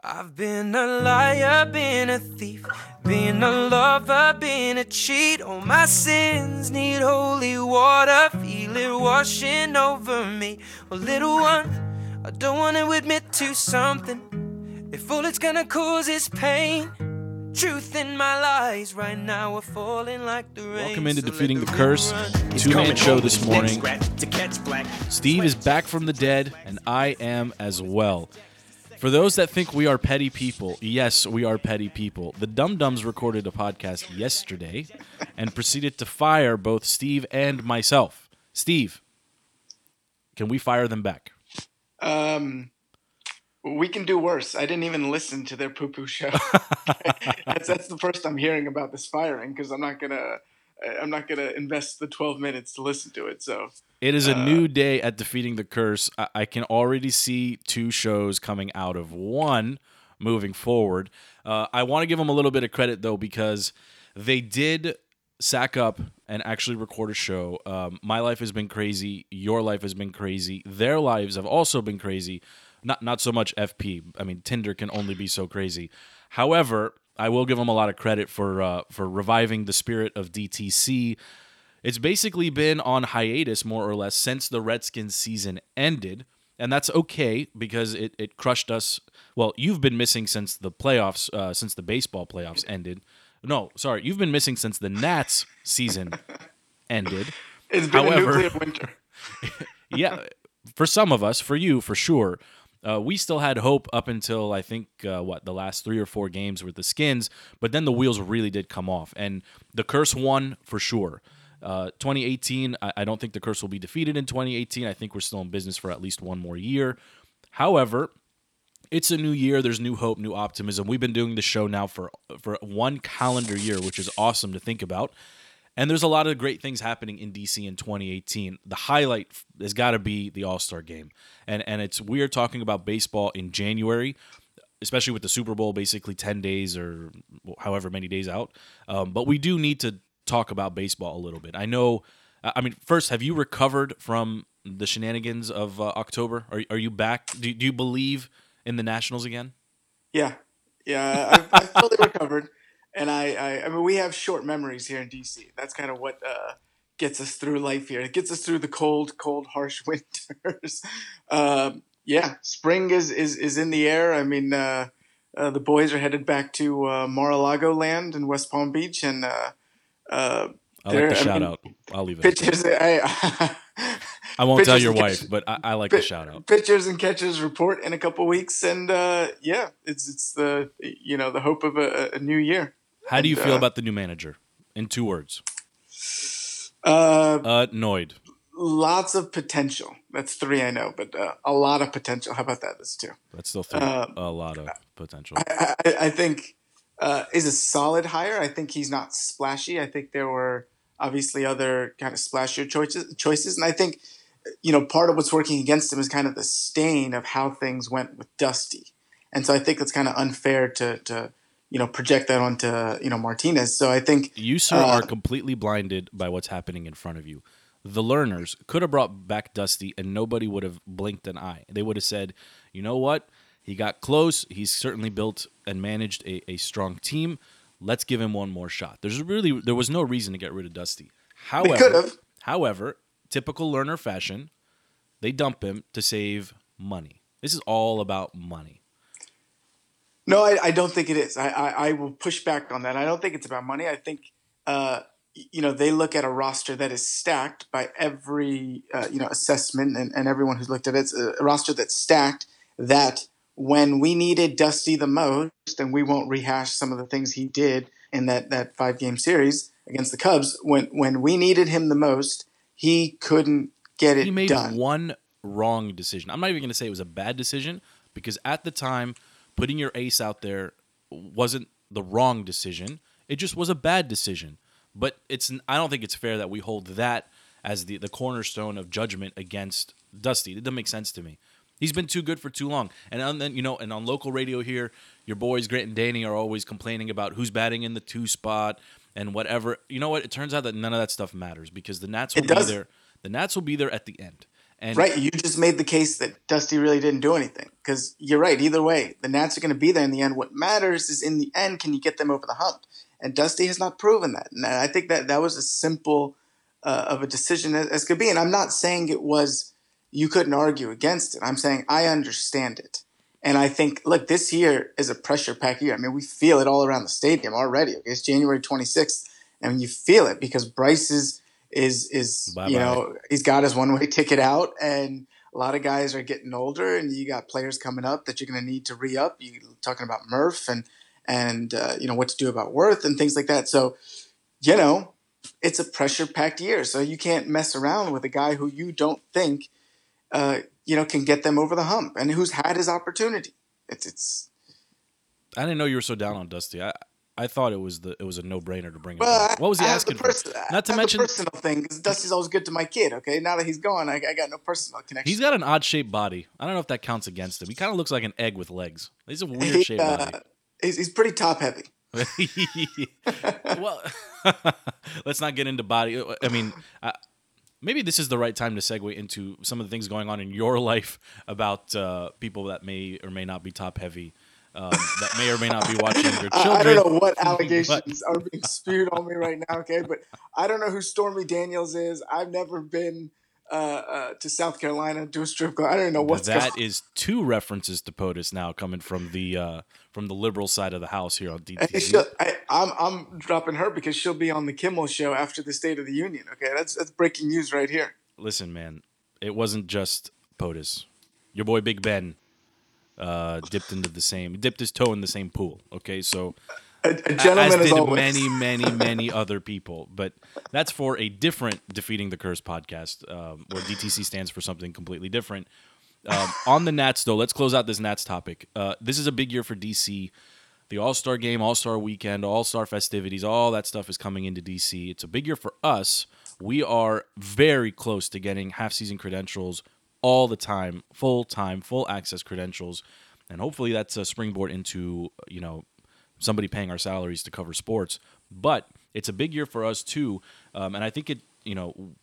I've been a liar, been a thief, been a lover, been a cheat. All my sins need holy water, feel it washing over me. Well, little one, I don't want to admit to something. If all it's gonna cause is pain, truth in my lies right now are falling like the rain. Welcome into So Defeating the river Curse, two man show this morning. Steve is back from the dead, and I am as well. For those that think we are petty people, yes, we are petty people. The Dum Dums recorded a podcast yesterday and proceeded to fire both Steve and myself. Steve, can we fire them back? Um, we can do worse. I didn't even listen to their poo poo show. that's, that's the first I'm hearing about this firing because I'm not gonna I'm not gonna invest the 12 minutes to listen to it. So It is a new day at Defeating the Curse. I, I can already see two shows coming out of one moving forward. Uh, I want to give them a little bit of credit, though, because they did sack up and actually record a show. Um, my life has been crazy. Your life has been crazy. Their lives have also been crazy. Not not so much FP. I mean, Tinder can only be so crazy. However, I will give them a lot of credit for uh, for reviving the spirit of DTC. It's basically been on hiatus more or less since the Redskins season ended. And that's okay because it, it crushed us. Well, you've been missing since the playoffs, uh, since the baseball playoffs ended. No, sorry, you've been missing since the Nats season ended. it's been However- a nuclear winter. yeah, for some of us, for you, for sure. Uh, we still had hope up until I think uh, what the last three or four games with the Skins, but then the wheels really did come off, and the curse won for sure. Uh, 2018, I, I don't think the curse will be defeated in 2018. I think we're still in business for at least one more year. However, it's a new year. There's new hope, new optimism. We've been doing the show now for for one calendar year, which is awesome to think about. And there's a lot of great things happening in DC in 2018. The highlight has got to be the All Star game, and and it's weird talking about baseball in January, especially with the Super Bowl basically 10 days or however many days out. Um, but we do need to talk about baseball a little bit. I know. I mean, first, have you recovered from the shenanigans of uh, October? Are are you back? Do, do you believe in the Nationals again? Yeah, yeah. I've, I've fully recovered, and I, I I mean we have short memories here in DC. That's kind of what uh, gets us through life here. It gets us through the cold, cold, harsh winters. um, yeah, spring is is is in the air. I mean. Uh, uh, the boys are headed back to uh, Mar-a-Lago land in West Palm Beach, and uh, uh, I like the I shout mean, out. I'll leave it. pitchers. I, I won't tell your wife, but I, I like the shout out. pitchers and catchers report in a couple weeks, and uh, yeah, it's it's the you know the hope of a, a new year. How do you and, feel uh, about the new manager? In two words, Uh, annoyed. lots of potential. That's three I know, but uh, a lot of potential. How about that? That's two. That's still three, Uh, a lot of potential. I, I, I think uh, is a solid hire. I think he's not splashy. I think there were obviously other kind of splashier choices, choices, and I think you know part of what's working against him is kind of the stain of how things went with Dusty, and so I think it's kind of unfair to to you know project that onto you know Martinez. So I think You, sir, uh, are completely blinded by what's happening in front of you. The Lerners could have brought back Dusty, and nobody would have blinked an eye. They would have said, "You know what? He got close. He's certainly built and managed a, a strong team. Let's give him one more shot." There's really there was no reason to get rid of Dusty. However. However, typical Lerner fashion, they dump him to save money. This is all about money. No, I, I don't think it is. I, I, I will push back on that. I don't think it's about money. I think, uh, you know, they look at a roster that is stacked by every, uh, you know, assessment and, and everyone who's looked at it. It's a, roster that's stacked that when we needed Dusty the most, and we won't rehash some of the things he did in that, that five game series against the Cubs, when, when we needed him the most, he couldn't get it He made done. one wrong decision. I'm not even going to say it was a bad decision because at the time, putting your ace out there wasn't the wrong decision. It just was a bad decision. But it's I don't think it's fair that we hold that as the, the cornerstone of judgment against Dusty. It doesn't make sense to me. He's been too good for too long. And on, then you know, and on local radio here, your boys Grant and Danny are always complaining about who's batting in the two spot and whatever. You know what? It turns out that none of that stuff matters because the Nats will It be does. there. The Nats will be there at the end. And right, you just made the case that Dusty really didn't do anything because you're right. Either way, the Nats are going to be there in the end. What matters is in the end, can you get them over the hump? And Dusty has not proven that. And I think that that was as simple uh, of a decision as, as could be. And I'm not saying it was you couldn't argue against it. I'm saying I understand it. And I think, look, this year is a pressure pack year. I mean, we feel it all around the stadium already. It's January 26th, and you feel it because Bryce is is Bye-bye. you know he's got his one way ticket out, and a lot of guys are getting older, and you got players coming up that you're going to need to re up. You talking about Murph and and uh, you know what to do about Werth and things like that. So you know it's a pressure packed year, so you can't mess around with a guy who you don't think uh, you know can get them over the hump and who's had his opportunity. It's it's I didn't know you were so down on Dusty. I I thought it was the it was a no brainer to bring him. well, back. What was he I asking the for? Not to I mention the personal thing because Dusty's always good to my kid. Okay, now that he's gone, I, I got no personal connection. he's got an odd shaped body. I don't know if that counts against him. He kind of looks like an egg with legs. He's a weird He, shaped uh, body. he's, he's pretty top heavy. well, let's not get into body. I mean, uh, maybe this is the right time to segue into some of the things going on in your life about uh, people that may or may not be top heavy, um, that may or may not be watching your children. I don't know what allegations are being spewed on me right now, okay? But I don't know who Stormy Daniels is. I've never been uh, uh, to South Carolina to a strip club. I don't know what's That going is two references to POTUS now coming from the uh, from the liberal side of the house here on she'll- I, I'm I'm dropping her because she'll be on the Kimmel show after the State of the Union. Okay, that's that's breaking news right here. Listen, man, it wasn't just POTUS. Your boy Big Ben uh, dipped into the same, dipped his toe in the same pool. Okay, so A, a gentleman as did always. many, many, many other people. But that's for a different defeating the curse podcast, um, where DTC stands for something completely different. Um, on the Nats, though, let's close out this Nats topic. Uh, this is a big year for DC. The All Star game, All Star weekend, All Star festivities, all that stuff is coming into DC. It's a big year for us. We are very close to getting half season credentials all the time, full time, full access credentials. And hopefully that's a springboard into, you know, somebody paying our salaries to cover sports. But it's a big year for us too, um, and I think it. You know,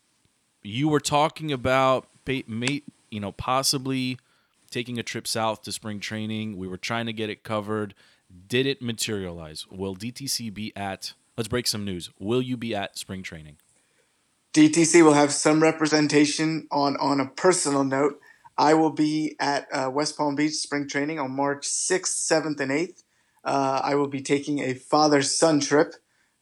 you were talking about, may, you know, possibly taking a trip south to spring training. We were trying to get it covered. Did it materialize? Will DTC be at? Let's break some news. Will you be at spring training? DTC will have some representation on on a personal note. I will be at uh, West Palm Beach spring training on March 6th, 7th, and 8th. Uh, I will be taking a father son trip.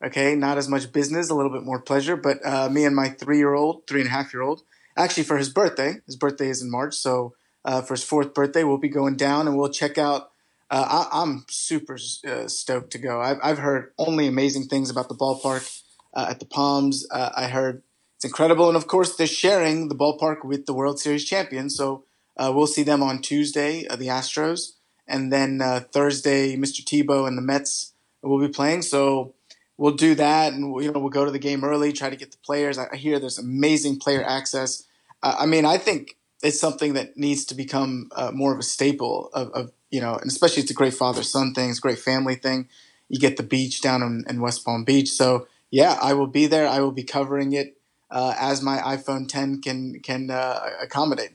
Okay, not as much business, a little bit more pleasure. But uh, me and my three year old, three and a half year old, actually for his birthday, his birthday is in March. So uh, for his fourth birthday, we'll be going down and we'll check out. Uh, I, I'm super uh, stoked to go. I've, I've heard only amazing things about the ballpark at the Palms. I heard it's incredible. And of course, they're sharing the ballpark with the World Series champions. So uh, we'll see them on Tuesday, uh, the Astros. And then uh, Thursday, Mr. Tebow and the Mets will be playing. So we'll do that. And, you know, we'll go to the game early, try to get the players. I hear there's amazing player access. I mean, I think it's something that needs to become uh, more of a staple of, of, you know, and especially it's a great father son thing, it's a great family thing. You get the beach down in, in West Palm Beach. So, yeah, I will be there. I will be covering it uh, as my iPhone 10 can can uh, accommodate.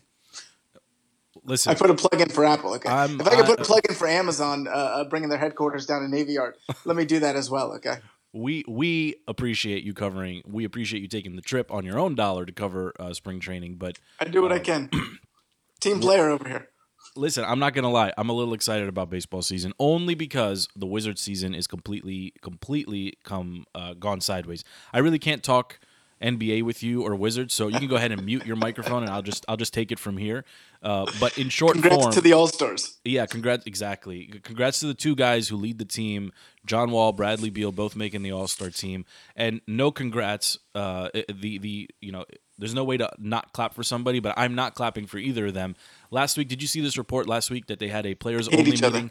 Listen, I put a plug in for Apple. Okay, I'm- if I could put a plug in for Amazon, uh, uh, bringing their headquarters down to Navy Yard, let me do that as well. Okay. we we appreciate you covering. We appreciate you taking the trip on your own dollar to cover uh, spring training. But I do what I can. Team player over here. listen, I'm not gonna lie. I'm a little excited about baseball season only because the Wizards season is completely completely come uh, gone sideways. I really can't talk NBA with you or Wizards, so you can go ahead and mute your microphone, and I'll just I'll just take it from here. Uh, but in short Congrats form, to the All Stars. Yeah, congrats. Exactly. Congrats to the two guys who lead the team, John Wall, Bradley Beal, both making the All Star team. And no congrats. Uh, the the you know, there's no way to not clap for somebody, but I'm not clapping for either of them. Last week, did you see this report last week that they had a players only each other. meeting?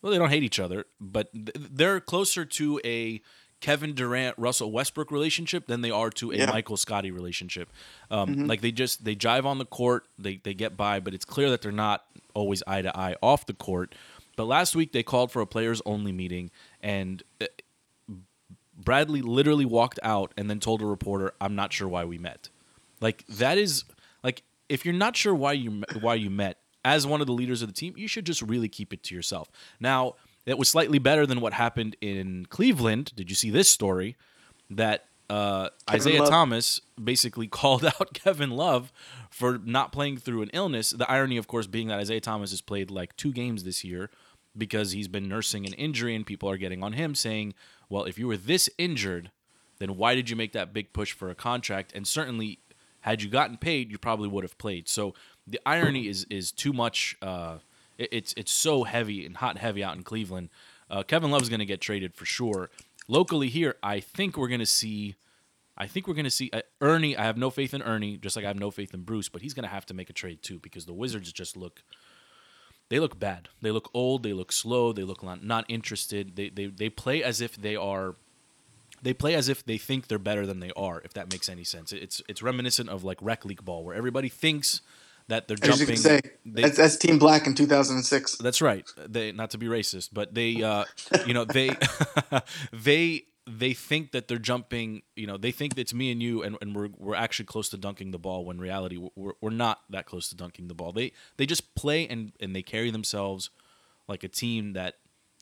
Well, they don't hate each other, but th- they're closer to a Kevin Durant Russell Westbrook relationship than they are to a Yeah. Michael Scottie relationship. Um, Mm-hmm. Like they just they jive on the court, they they get by, but it's clear that they're not always eye to eye off the court. But last week they called for a players only meeting, and uh, Bradley literally walked out and then told a reporter, "I'm not sure why we met." Like that is like if you're not sure why you why you met as one of the leaders of the team, you should just really keep it to yourself. Now, it was slightly better than what happened in Cleveland. Did you see this story? That uh, Isaiah Love. Thomas basically called out Kevin Love for not playing through an illness. The irony, of course, being that Isaiah Thomas has played like two games this year because he's been nursing an injury, and people are getting on him saying, "Well, if you were this injured, then why did you make that big push for a contract?" And certainly, had you gotten paid, you probably would have played. So the irony is is too much. Uh, it- it's it's so heavy and hot and heavy out in Cleveland. Uh, Kevin Love's going to get traded for sure. Locally here, I think we're going to see. I think we're going to see uh, Ernie. I have no faith in Ernie, just like I have no faith in Bruce. But he's going to have to make a trade too because the Wizards just look. They look bad. They look old. They look slow. They look not, not interested. They, they they play as if they are. They play as if they think they're better than they are. If that makes any sense, it's it's reminiscent of like rec league ball, where everybody thinks that they're As jumping. say, they- that's, that's Team Black in 2006. that's right. They not to be racist, but they, uh, you know, they, they, they think that they're jumping. You know, they think it's me and you, and, and we're we're actually close to dunking the ball. When reality, we're we're not that close to dunking the ball. They they just play and and they carry themselves like a team that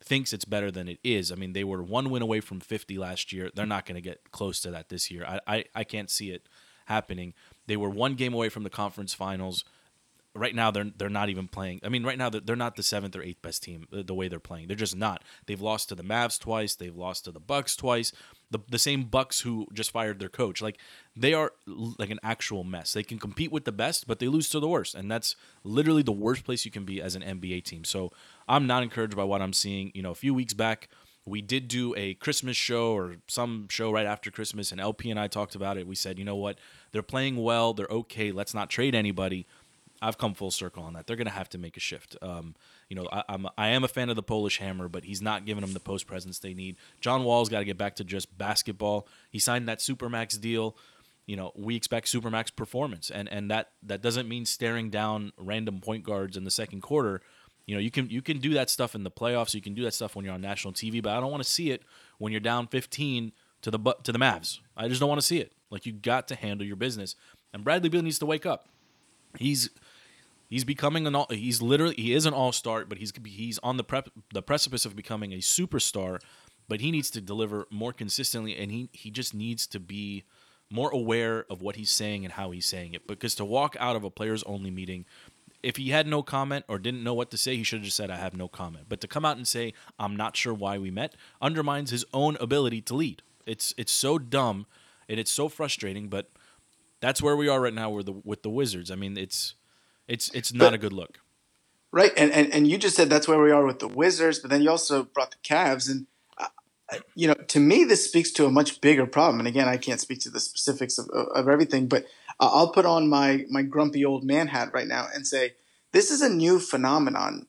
thinks it's better than it is. I mean, they were one win away from 50 last year. They're not going to get close to that this year. I, I I can't see it happening. They were one game away from the conference finals right now they're they're not even playing. I mean, right now they're, they're not the seventh or eighth best team the, the way they're playing. They're just not. They've lost to the Mavs twice. They've lost to the Bucks twice. The the same Bucks who just fired their coach. Like they are like an actual mess. They can compete with the best, but they lose to the worst, and that's literally the worst place you can be as an NBA team. So I'm not encouraged by what I'm seeing. You know, a few weeks back. We did do a Christmas show or some show right after Christmas, and LP and I talked about it. We said, you know what? They're playing well. They're okay. Let's not trade anybody. I've come full circle on that. They're going to have to make a shift. Um, you know, I, I'm I am a fan of the Polish Hammer, but he's not giving them the post presence they need. John Wall's got to get back to just basketball. He signed that supermax deal. You know, we expect supermax performance, and and that that doesn't mean staring down random point guards in the second quarter. You know, you can you can do that stuff in the playoffs. You can do that stuff when you're on national TV, but I don't want to see it when you're down 15 to the to the Mavs. I just don't want to see it. Like you got to handle your business, and Bradley Beal needs to wake up. He's he's becoming an all, he's literally he is an all star, but he's he's on the prep the precipice of becoming a superstar. But he needs to deliver more consistently, and he he just needs to be more aware of what he's saying and how he's saying it. Because to walk out of a players only meeting, if he had no comment or didn't know what to say, he should have just said, "I have no comment." But to come out and say, "I'm not sure why we met," undermines his own ability to lead. It's it's so dumb, and it's so frustrating. But that's where we are right now with the with the Wizards. I mean, it's it's it's not But- a good look. Right, and, and and you just said that's where we are with the Wizards, but then you also brought the Cavs, and uh, you know, to me, this speaks to a much bigger problem. And again, I can't speak to the specifics of, of everything, but uh, I'll put on my my grumpy old man hat right now and say this is a new phenomenon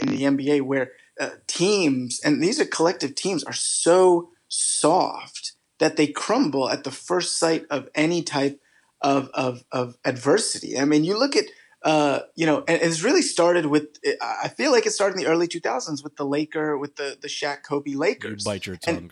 in the NBA where uh, teams, and these are collective teams, are so soft that they crumble at the first sight of any type of of, of adversity. I mean, you look at uh, you know, and it's really started with. I feel like it started in the early 2000s with the Laker, with the the Shaq Kobe You Lakers. bite your And- tongue.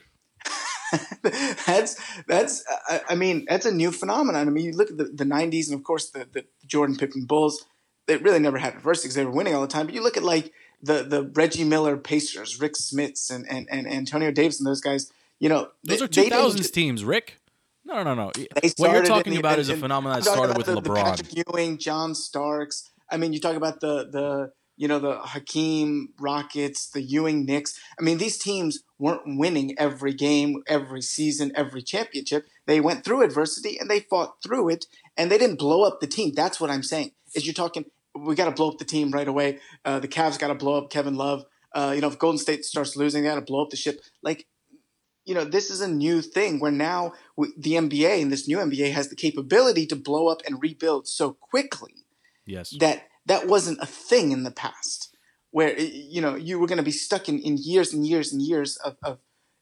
that's that's. I, I mean, that's a new phenomenon. I mean, you look at the, the 90s, and of course the the Jordan Pippen Bulls. They really never had adversity because they were winning all the time. But you look at like the the Reggie Miller Pacers, Rick Smits, and and, and Antonio Davis, and those guys. You know, Those they- are they two didn't thousands ju- teams, Rick. No, no, no. What you're talking the- about is a phenomenon that started with the, LeBron. The Patrick Ewing, John Starks. I mean, you talk about the the you know the Hakeem Rockets, the Ewing Knicks. I mean, these teams weren't winning every game, every season, every championship. They went through adversity and they fought through it, and they didn't blow up the team. That's what I'm saying. Is you're talking we got to blow up the team right away. Uh, the Cavs got to blow up Kevin Love. Uh, you know, if Golden State starts losing, they got to blow up the ship. Like you know, this is a new thing where now we, the NBA and this new NBA has the capability to blow up and rebuild so quickly Yes. that that wasn't a thing in the past, where you know you were going to be stuck in, in years and years and years of, of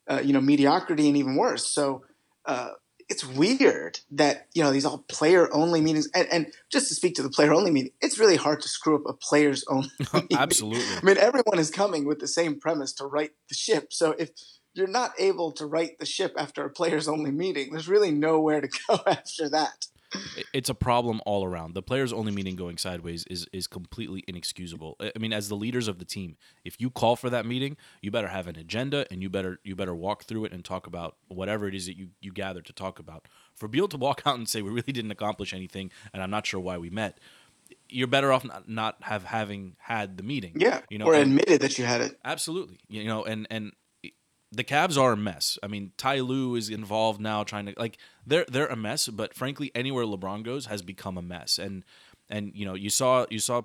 uh, you know mediocrity and even worse. So uh, it's weird that you know these all player only meetings. And, and just to speak to the player only meeting, it's really hard to screw up a players only. meeting. Absolutely. I mean, everyone is coming with the same premise to right the ship. So if you're not able to right the ship after a players only meeting, there's really nowhere to go after that. It's a problem all around. The players only meeting going sideways is is completely inexcusable. I mean, as the leaders of the team, if you call for that meeting, you better have an agenda and you better you better walk through it and talk about whatever it is that you you gathered to talk about. For Beal to walk out and say we really didn't accomplish anything and I'm not sure why we met, you're better off not, not have having had the meeting. Yeah, you know, or admitted that you had it. Absolutely. You know, and and the Cavs are a mess. I mean, Ty Lue is involved now trying to like they're they're a mess, but frankly, anywhere LeBron goes has become a mess. And and you know, you saw you saw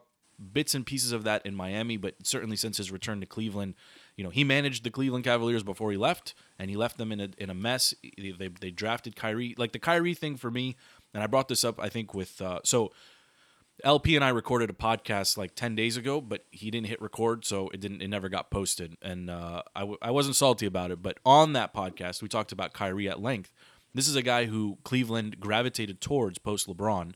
bits and pieces of that in Miami, but certainly since his return to Cleveland, you know, he managed the Cleveland Cavaliers before he left, and he left them in a in a mess. They they, they drafted Kyrie. Like the Kyrie thing for me, and I brought this up I think with uh, so LP and I recorded a podcast like 10 days ago, but he didn't hit record, so it didn't it never got posted. And uh, I, w- I wasn't salty about it, but on that podcast, we talked about Kyrie at length. This is a guy who Cleveland gravitated towards post LeBron,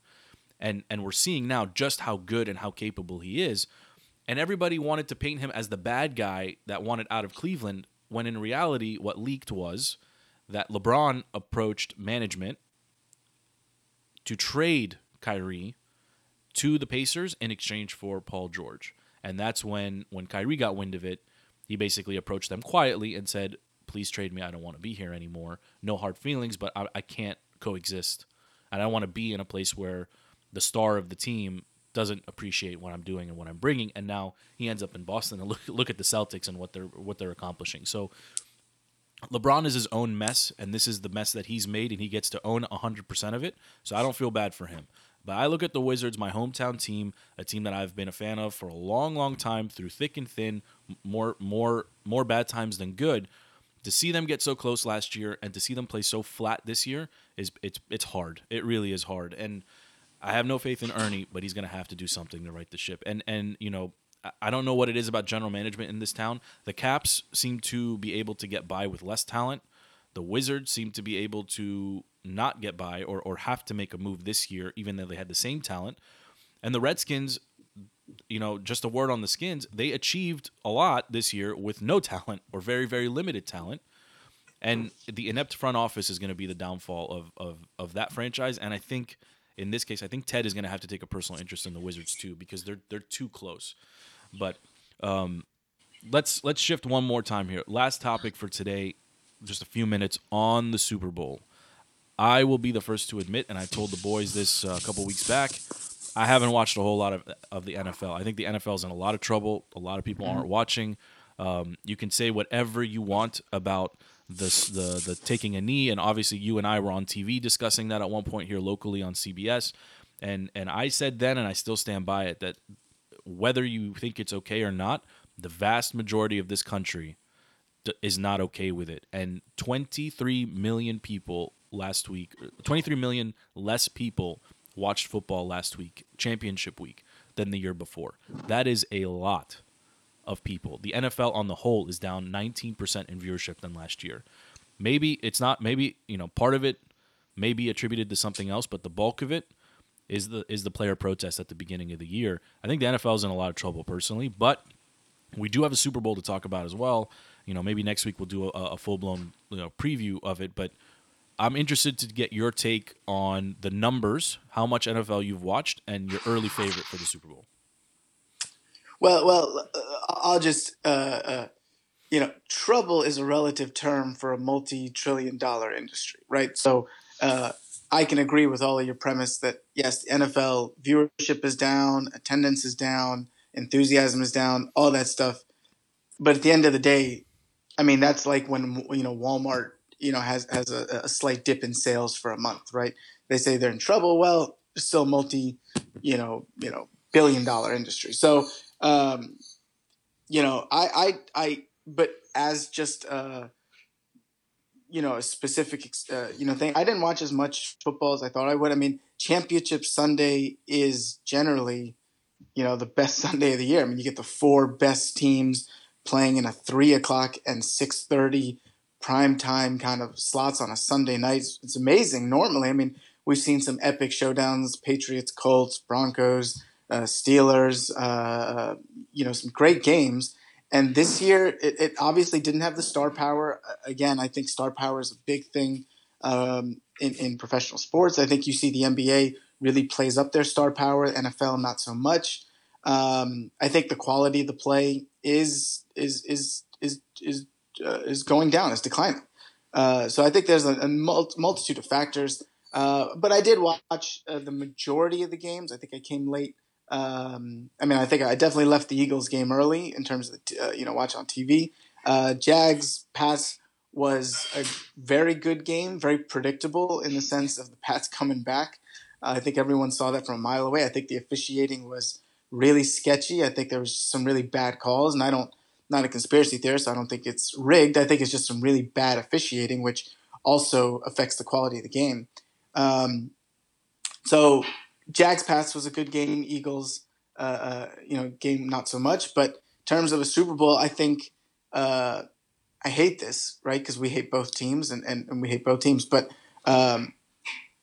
and and we're seeing now just how good and how capable he is. And everybody wanted to paint him as the bad guy that wanted out of Cleveland, when in reality, what leaked was that LeBron approached management to trade Kyrie to the Pacers in exchange for Paul George. And that's when when Kyrie got wind of it, he basically approached them quietly and said, "Please trade me. I don't want to be here anymore. No hard feelings, but I, I can't coexist. And I want to be in a place where the star of the team doesn't appreciate what I'm doing and what I'm bringing. And now he ends up in Boston and look look at the Celtics and what they're what they're accomplishing. So LeBron is his own mess, and this is the mess that he's made, and he gets to own 100% of it. So I don't feel bad for him. But I look at the Wizards, my hometown team, a team that I've been a fan of for a long, long time, through thick and thin, more, more, more bad times than good. To see them get so close last year and to see them play so flat this year is it's it's hard. It really is hard. And I have no faith in Ernie, but he's going to have to do something to right the ship. And and you know, I- I don't know what it is about general management in this town. The Caps seem to be able to get by with less talent. The Wizards seem to be able to not get by or, or have to make a move this year, even though they had the same talent. And the Redskins, you know, just a word on the skins, they achieved a lot this year with no talent or very, very limited talent. And the inept front office is going to be the downfall of, of, of that franchise. And I think in this case, I think Ted is going to have to take a personal interest in the Wizards too because they're they're too close. But um, let's let's shift one more time here. Last topic for today, just a few minutes on the Super Bowl. I will be the first to admit, and I told the boys this uh, a couple weeks back. I haven't watched a whole lot of of the NFL. I think the NFL is in a lot of trouble. A lot of people aren't watching. Um, you can say whatever you want about this, the the taking a knee, and obviously you and I were on TV discussing that at one point here locally on CBS, and and I said then, and I still stand by it that whether you think it's okay or not, the vast majority of this country d- is not okay with it. And 23 million people last week, 23 million less people watched football last week, championship week, than the year before. That is a lot of people. The NFL on the whole is down 19% in viewership than last year. Maybe it's not, maybe, you know, part of it may be attributed to something else, but the bulk of it is the is the player protest at the beginning of the year. I think the NFL is in a lot of trouble personally, but we do have a Super Bowl to talk about as well. You know, maybe next week we'll do a, a full blown you know preview of it. But I'm interested to get your take on the numbers, how much NFL you've watched, and your early favorite for the Super Bowl. Well, well, uh, I'll just, uh, uh, you know, trouble is a relative term for a multi-trillion-dollar industry, right? So uh, I can agree with all of your premise that yes, the NFL viewership is down, attendance is down, enthusiasm is down, all that stuff. But at the end of the day, I mean, that's like when you know Walmart, you know, has has a, a slight dip in sales for a month, right? They say they're in trouble. Well, still multi, you know, you know, billion dollar industry. So um, you know, I, I, I, but as just, uh, you know, a specific, uh, you know, thing, I didn't watch as much football as I thought I would. I mean, championship Sunday is generally, you know, the best Sunday of the year. I mean, you get the four best teams playing in a three o'clock and 630 prime time kind of slots on a Sunday night. It's amazing. Normally, I mean, we've seen some epic showdowns, Patriots, Colts, Broncos, uh, Steelers, uh, you know, some great games. And this year, it, it, obviously didn't have the star power. Again, I think star power is a big thing um, in, in professional sports. I think you see the NBA really plays up their star power, NFL not so much. Um, I think the quality of the play is is is is is uh, is going down. is declining. Uh, so I think there's a, a multitude of factors. Uh, but I did watch uh, the majority of the games. I think I came late. Um, I mean, I think I definitely left the Eagles game early in terms of uh, you know watch on TV. Uh, Jags Pats was a very good game, very predictable in the sense of the Pats coming back. I think everyone saw that from a mile away. I think the officiating was really sketchy. I think there was some really bad calls, and I don't not a conspiracy theorist. I don't think it's rigged. I think it's just some really bad officiating, which also affects the quality of the game. Um, so Jags Pats was a good game. Eagles, uh, uh, you know, game not so much. But terms of a Super Bowl, I think uh, I hate this, right? Because we hate both teams, and, and, and, we hate both teams. But um,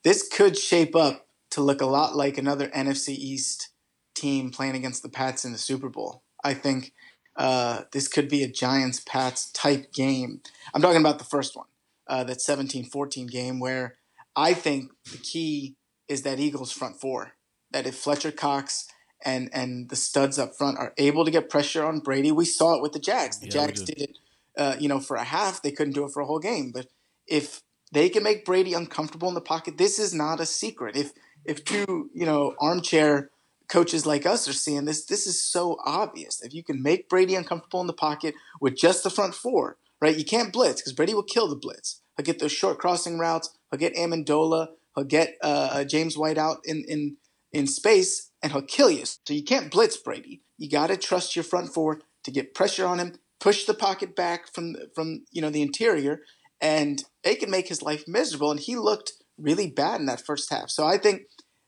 this could shape up to look a lot like another NFC East team playing against the Pats in the Super Bowl. I think uh, this could be a Giants Pats type game. I'm talking about the first one, uh, that 17 14 game, where I think the key is that Eagles front four. That if Fletcher Cox and and the studs up front are able to get pressure on Brady, we saw it with the Jags. The yeah, Jags did. did it, uh, you know, for a half. They couldn't do it for a whole game. But if they can make Brady uncomfortable in the pocket, this is not a secret. If if two you know armchair coaches like us are seeing this, this is so obvious. If you can make Brady uncomfortable in the pocket with just the front four, right? You can't blitz because Brady will kill the blitz. He'll get those short crossing routes. He'll get Amendola. He'll get uh, uh, James White out in, in in space, and he'll kill you. So you can't blitz Brady. You got to trust your front four to get pressure on him, push the pocket back from from you know the interior, and they can make his life miserable. And he looked really bad in that first half. So I think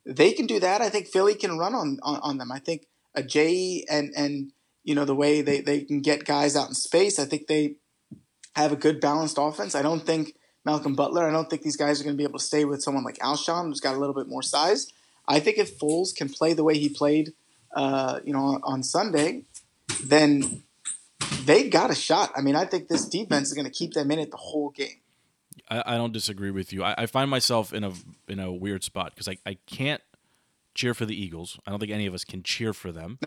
they can do that. I think Philly can run on on, on them. I think Ajayi and and you know the way they they can get guys out in space. I think they have a good balanced offense. I don't think Malcolm Butler. I don't think these guys are going to be able to stay with someone like Alshon, who's got a little bit more size. I think if Foles can play the way he played, uh, you know, on Sunday, then they got a shot. I mean, I think this defense is going to keep them in it the whole game. I, I don't disagree with you. I, I, find myself in a in a weird spot because I, I can't cheer for the Eagles. I don't think any of us can cheer for them.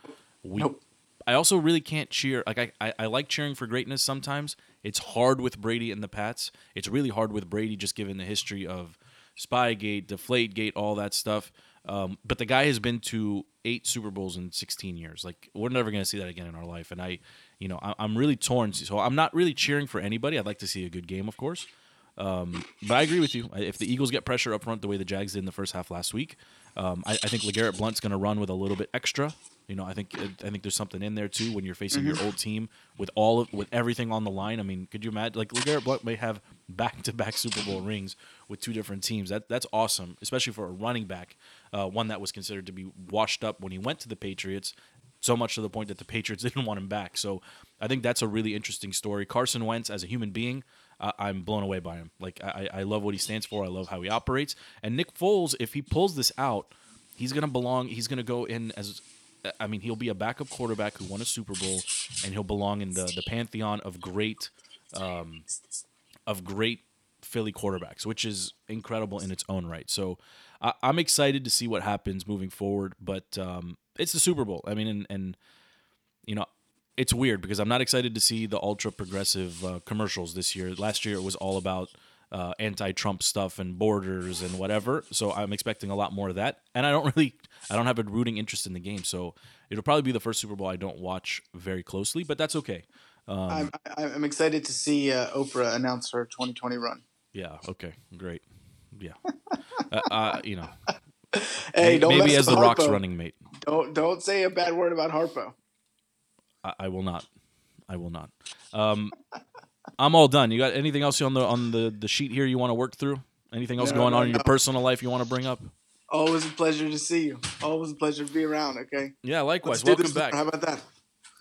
We, nope. I also really can't cheer. Like I, I, I like cheering for greatness sometimes. It's hard with Brady and the Pats. It's really hard with Brady, just given the history of Spygate, Deflategate, all that stuff. Um, but the guy has been to eight Super Bowls in 16 years. Like we're never going to see that again in our life. And I, you know, I, am really torn. So I'm not really cheering for anybody. I'd like to see a good game, of course. Um, but I agree with you. If the Eagles get pressure up front the way the Jags did in the first half last week, um, I, I, think LeGarrette Blunt's going to run with a little bit extra. You know, I think I think there's something in there too when you're facing mm-hmm. your old team with all of, with everything on the line. I mean, could you imagine? Like LeGarrette Blunt may have back to back Super Bowl rings with two different teams. That that's awesome, especially for a running back, uh, one that was considered to be washed up when he went to the Patriots. So much to the point that the Patriots didn't want him back. So I think that's a really interesting story. Carson Wentz as a human being, uh, I'm blown away by him. Like I, I love what he stands for. I love how he operates. And Nick Foles, if he pulls this out, he's gonna belong. He's gonna go in as. I mean, he'll be a backup quarterback who won a Super Bowl, and he'll belong in the the pantheon of great, um, of great Philly quarterbacks, which is incredible in its own right. So I, am excited to see what happens moving forward. But um, it's the Super Bowl. I mean, and, and you know, it's weird because I'm not excited to see the ultra progressive uh, commercials this year. Last year it was all about uh, anti-Trump stuff and borders and whatever. So I'm expecting a lot more of that. And I don't really, I don't have a rooting interest in the game. So it'll probably be the first Super Bowl I don't watch very closely, but that's okay. Um, I'm, I'm excited to see uh, Oprah announce her 2020 run. Yeah. Okay. Great. Yeah. Uh, uh, you know. Hey, maybe, maybe as the Harpo. Rock's running mate. Don't don't say a bad word about Harpo. I, I will not. I will not. Um, I'm all done. You got anything else on the on the, the sheet here you want to work through? Anything else no, going no, on in no. your personal life you want to bring up? Always a pleasure to see you. Always a pleasure to be around. Okay. Yeah, likewise. Welcome back. How about that?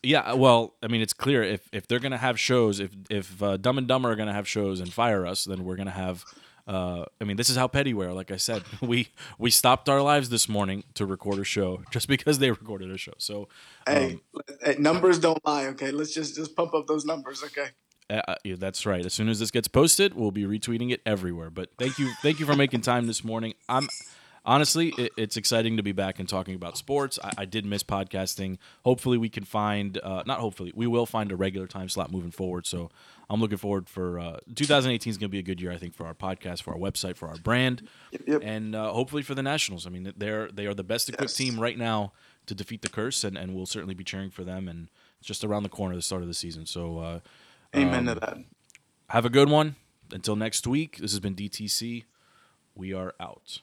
Yeah, well, I mean, it's clear if if they're gonna have shows, if if uh, Dumb and Dumber are gonna have shows and fire us, then we're gonna have uh, I mean, this is how petty we are. Like I said, we we stopped our lives this morning to record a show just because they recorded a show. So, hey, um, numbers don't lie. Okay, let's just just pump up those numbers. Okay. Uh, uh, yeah, that's right. As soon as this gets posted, we'll be retweeting it everywhere. But thank you, thank you for making time this morning. I'm honestly, it, it's exciting to be back and talking about sports. I, I did miss podcasting. Hopefully, we can find uh, not hopefully we will find a regular time slot moving forward. So I'm looking forward for uh, 2018 is going to be a good year, I think, for our podcast, for our website, for our brand, Yep, yep. and uh, hopefully for the Nationals. I mean, they're they are the best equipped Yes. team right now to defeat the curse, and, and we'll certainly be cheering for them. And it's just around the corner, the start of the season. So. Uh, Amen um, to that. have a good one. Until next week, this has been DTC. We are out.